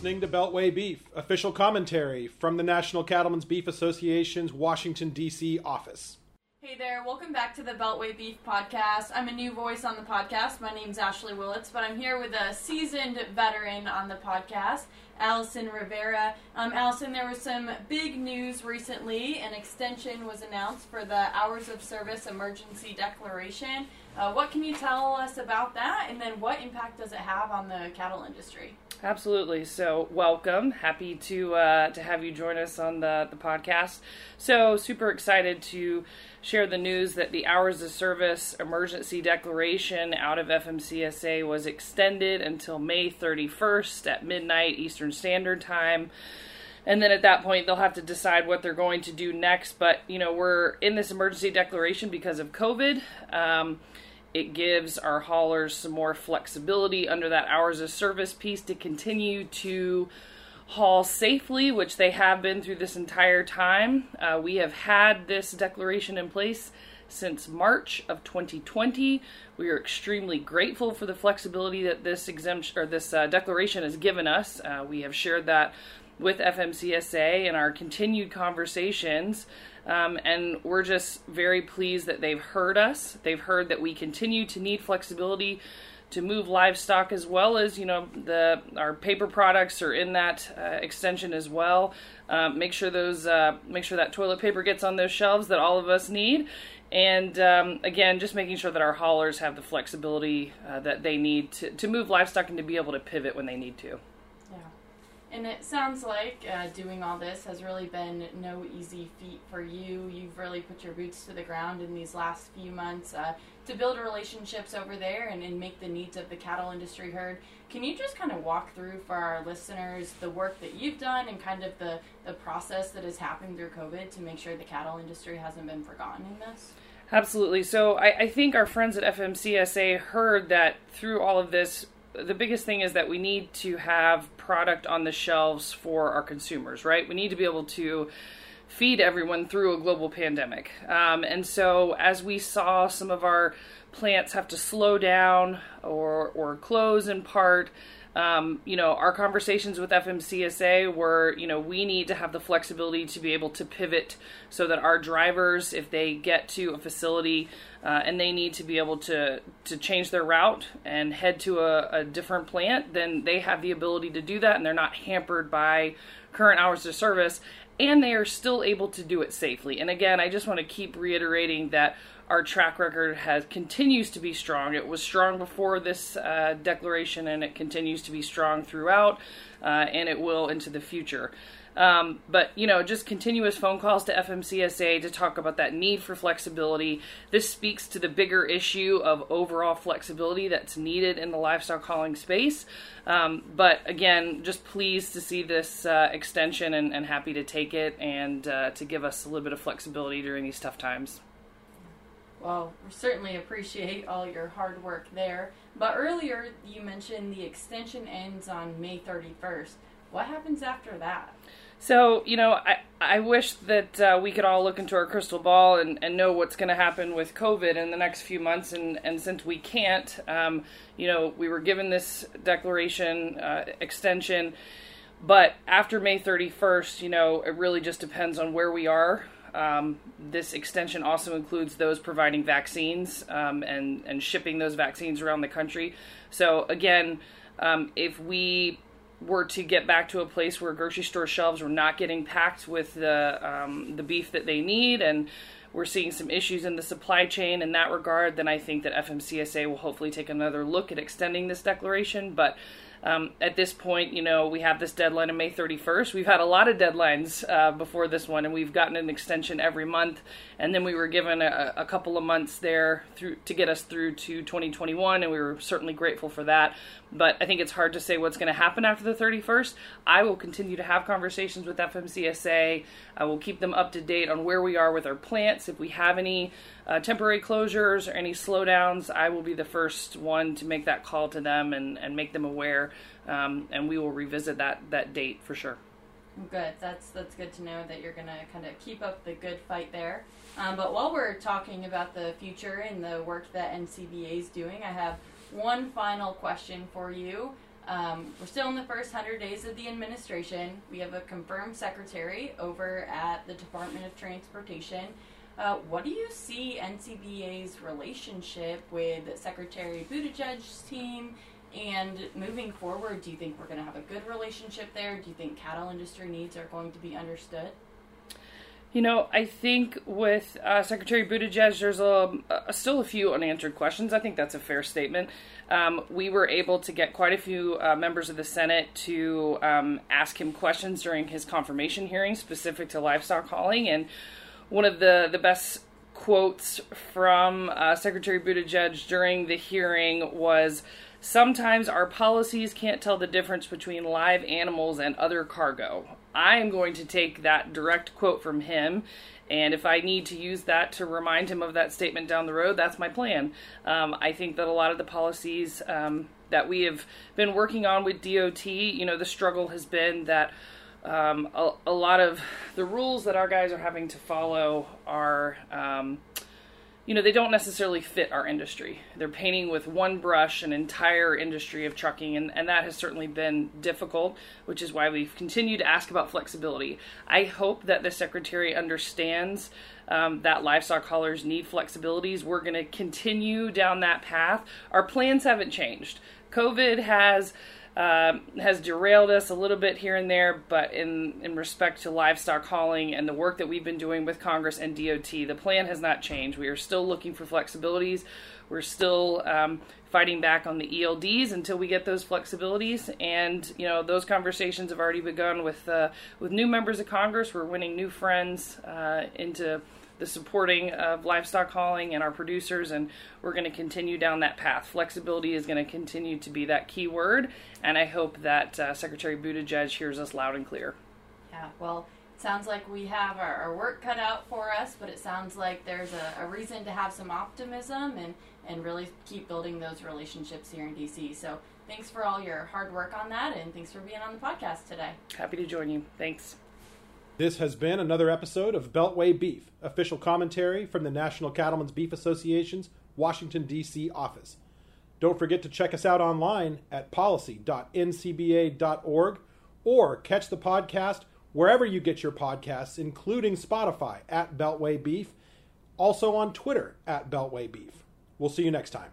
listening to Beltway Beef, official commentary from the National Cattlemen's Beef Association's Washington, D.C. office. Hey there, welcome back to the Beltway Beef Podcast. I'm a new voice on the podcast. My name's Ashley Willits, but I'm here with a seasoned veteran on the podcast, Allison Rivera. Um, Allison, there was some big news recently. An extension was announced for the Hours of Service Emergency Declaration. Uh, what can you tell us about that, and then what impact does it have on the cattle industry? Absolutely. So, welcome. Happy to uh, to have you join us on the the podcast. So, super excited to share the news that the hours of service emergency declaration out of FMCSA was extended until May 31st at midnight Eastern Standard Time. And then at that point, they'll have to decide what they're going to do next. But, you know, we're in this emergency declaration because of COVID. Um, it gives our haulers some more flexibility under that hours of service piece to continue to haul safely, which they have been through this entire time. Uh, we have had this declaration in place since March of 2020. We are extremely grateful for the flexibility that this exemption or this uh, declaration has given us. Uh, we have shared that with FMCSA and our continued conversations. Um, and we're just very pleased that they've heard us. They've heard that we continue to need flexibility to move livestock as well as you know the our paper products are in that uh, extension as well. Um, make sure those uh, make sure that toilet paper gets on those shelves that all of us need. And um, again, just making sure that our haulers have the flexibility uh, that they need to, to move livestock and to be able to pivot when they need to. And it sounds like uh, doing all this has really been no easy feat for you. You've really put your boots to the ground in these last few months uh, to build relationships over there and, and make the needs of the cattle industry heard. Can you just kind of walk through for our listeners the work that you've done and kind of the, the process that has happened through COVID to make sure the cattle industry hasn't been forgotten in this? Absolutely. So I, I think our friends at FMCSA heard that through all of this, the biggest thing is that we need to have product on the shelves for our consumers, right? We need to be able to feed everyone through a global pandemic. Um, and so, as we saw some of our plants have to slow down or, or close in part, um, you know, our conversations with FMCSA were, you know, we need to have the flexibility to be able to pivot so that our drivers, if they get to a facility uh, and they need to be able to to change their route and head to a, a different plant, then they have the ability to do that, and they're not hampered by current hours of service, and they are still able to do it safely. And again, I just want to keep reiterating that our track record has continues to be strong. It was strong before this uh, declaration, and it continues to be strong throughout, uh, and it will into the future. Um, but you know, just continuous phone calls to FMCSA to talk about that need for flexibility. This speaks to the bigger issue of overall flexibility that's needed in the livestock hauling space. Um, but again, just pleased to see this uh, extension and, and, happy to take it and uh, to give us a little bit of flexibility during these tough times. Well, we certainly appreciate all your hard work there. But earlier you mentioned the extension ends on May 31st. What happens after that? So, you know, I, I wish that uh, we could all look into our crystal ball and, and know what's going to happen with COVID in the next few months. And, and since we can't, um, you know, we were given this declaration uh, extension. But after May 31st, you know, it really just depends on where we are um, this extension also includes those providing vaccines um, and and shipping those vaccines around the country. So again, um, if we were to get back to a place where grocery store shelves were not getting packed with the um, the beef that they need and we're seeing some issues in the supply chain in that regard, then I think that FMCSA will hopefully take another look at extending this declaration. But um, at this point, you know, we have this deadline of May 31st. We've had a lot of deadlines uh, before this one, and we've gotten an extension every month. And then we were given a, a, couple of months there through to get us through to 2021, and we were certainly grateful for that. But I think it's hard to say what's going to happen after the 31st. I will continue to have conversations with FMCSA. I will keep them up to date on where we are with our plants. If we have any uh, temporary closures or any slowdowns, I will be the first one to make that call to them and, and make them aware. Um, and we will revisit that, that date for sure. Good. That's that's good to know that you're going to kind of keep up the good fight there. Um, but while we're talking about the future and the work that NCBA is doing, I have one final question for you. Um, we're still in the first 100 days of the administration. We have a confirmed secretary over at the Department of Transportation. Uh, what do you see NCBA's relationship with Secretary Buttigieg's team? And moving forward, do you think we're going to have a good relationship there? Do you think cattle industry needs are going to be understood? You know, I think with uh, Secretary Buttigieg, there's a, a, still a few unanswered questions. I think that's a fair statement. Um, we were able to get quite a few uh, members of the Senate to um, ask him questions during his confirmation hearing specific to livestock hauling. And one of the, the best quotes from uh, Secretary Buttigieg during the hearing was Sometimes our policies can't tell the difference between live animals and other cargo. I am going to take that direct quote from him, and if I need to use that to remind him of that statement down the road, that's my plan. Um, I think that a lot of the policies um, that we have been working on with DOT, you know, the struggle has been that. Um, a, a, lot of the rules that our guys are having to follow are um, you know, they don't necessarily fit our industry. They're painting with one brush an entire industry of trucking, and, and that has certainly been difficult, which is why we've continued to ask about flexibility. I hope that the Secretary understands um, that livestock haulers need flexibilities. We're going to continue down that path. Our plans haven't changed. COVID has um, has derailed us a little bit here and there, but in, in respect to livestock hauling and the work that we've been doing with Congress and DOT, the plan has not changed. We are still looking for flexibilities. We're still um, fighting back on the ELDs until we get those flexibilities. And you know those conversations have already begun with uh, with new members of Congress. We're winning new friends uh, into the supporting of livestock hauling and our producers, and we're going to continue down that path. Flexibility is going to continue to be that key word, and I hope that uh, Secretary Buttigieg hears us loud and clear. Yeah, well, it sounds like we have our, our, work cut out for us, but it sounds like there's a, a reason to have some optimism and, and really keep building those relationships here in DC. So thanks for all your hard work on that, and thanks for being on the podcast today. Happy to join you. Thanks. This has been another episode of Beltway Beef, official commentary from the National Cattlemen's Beef Association's Washington, D.C. office. Don't forget to check us out online at policy.ncba.org or catch the podcast wherever you get your podcasts, including Spotify at Beltway Beef, also on Twitter at Beltway Beef. We'll see you next time.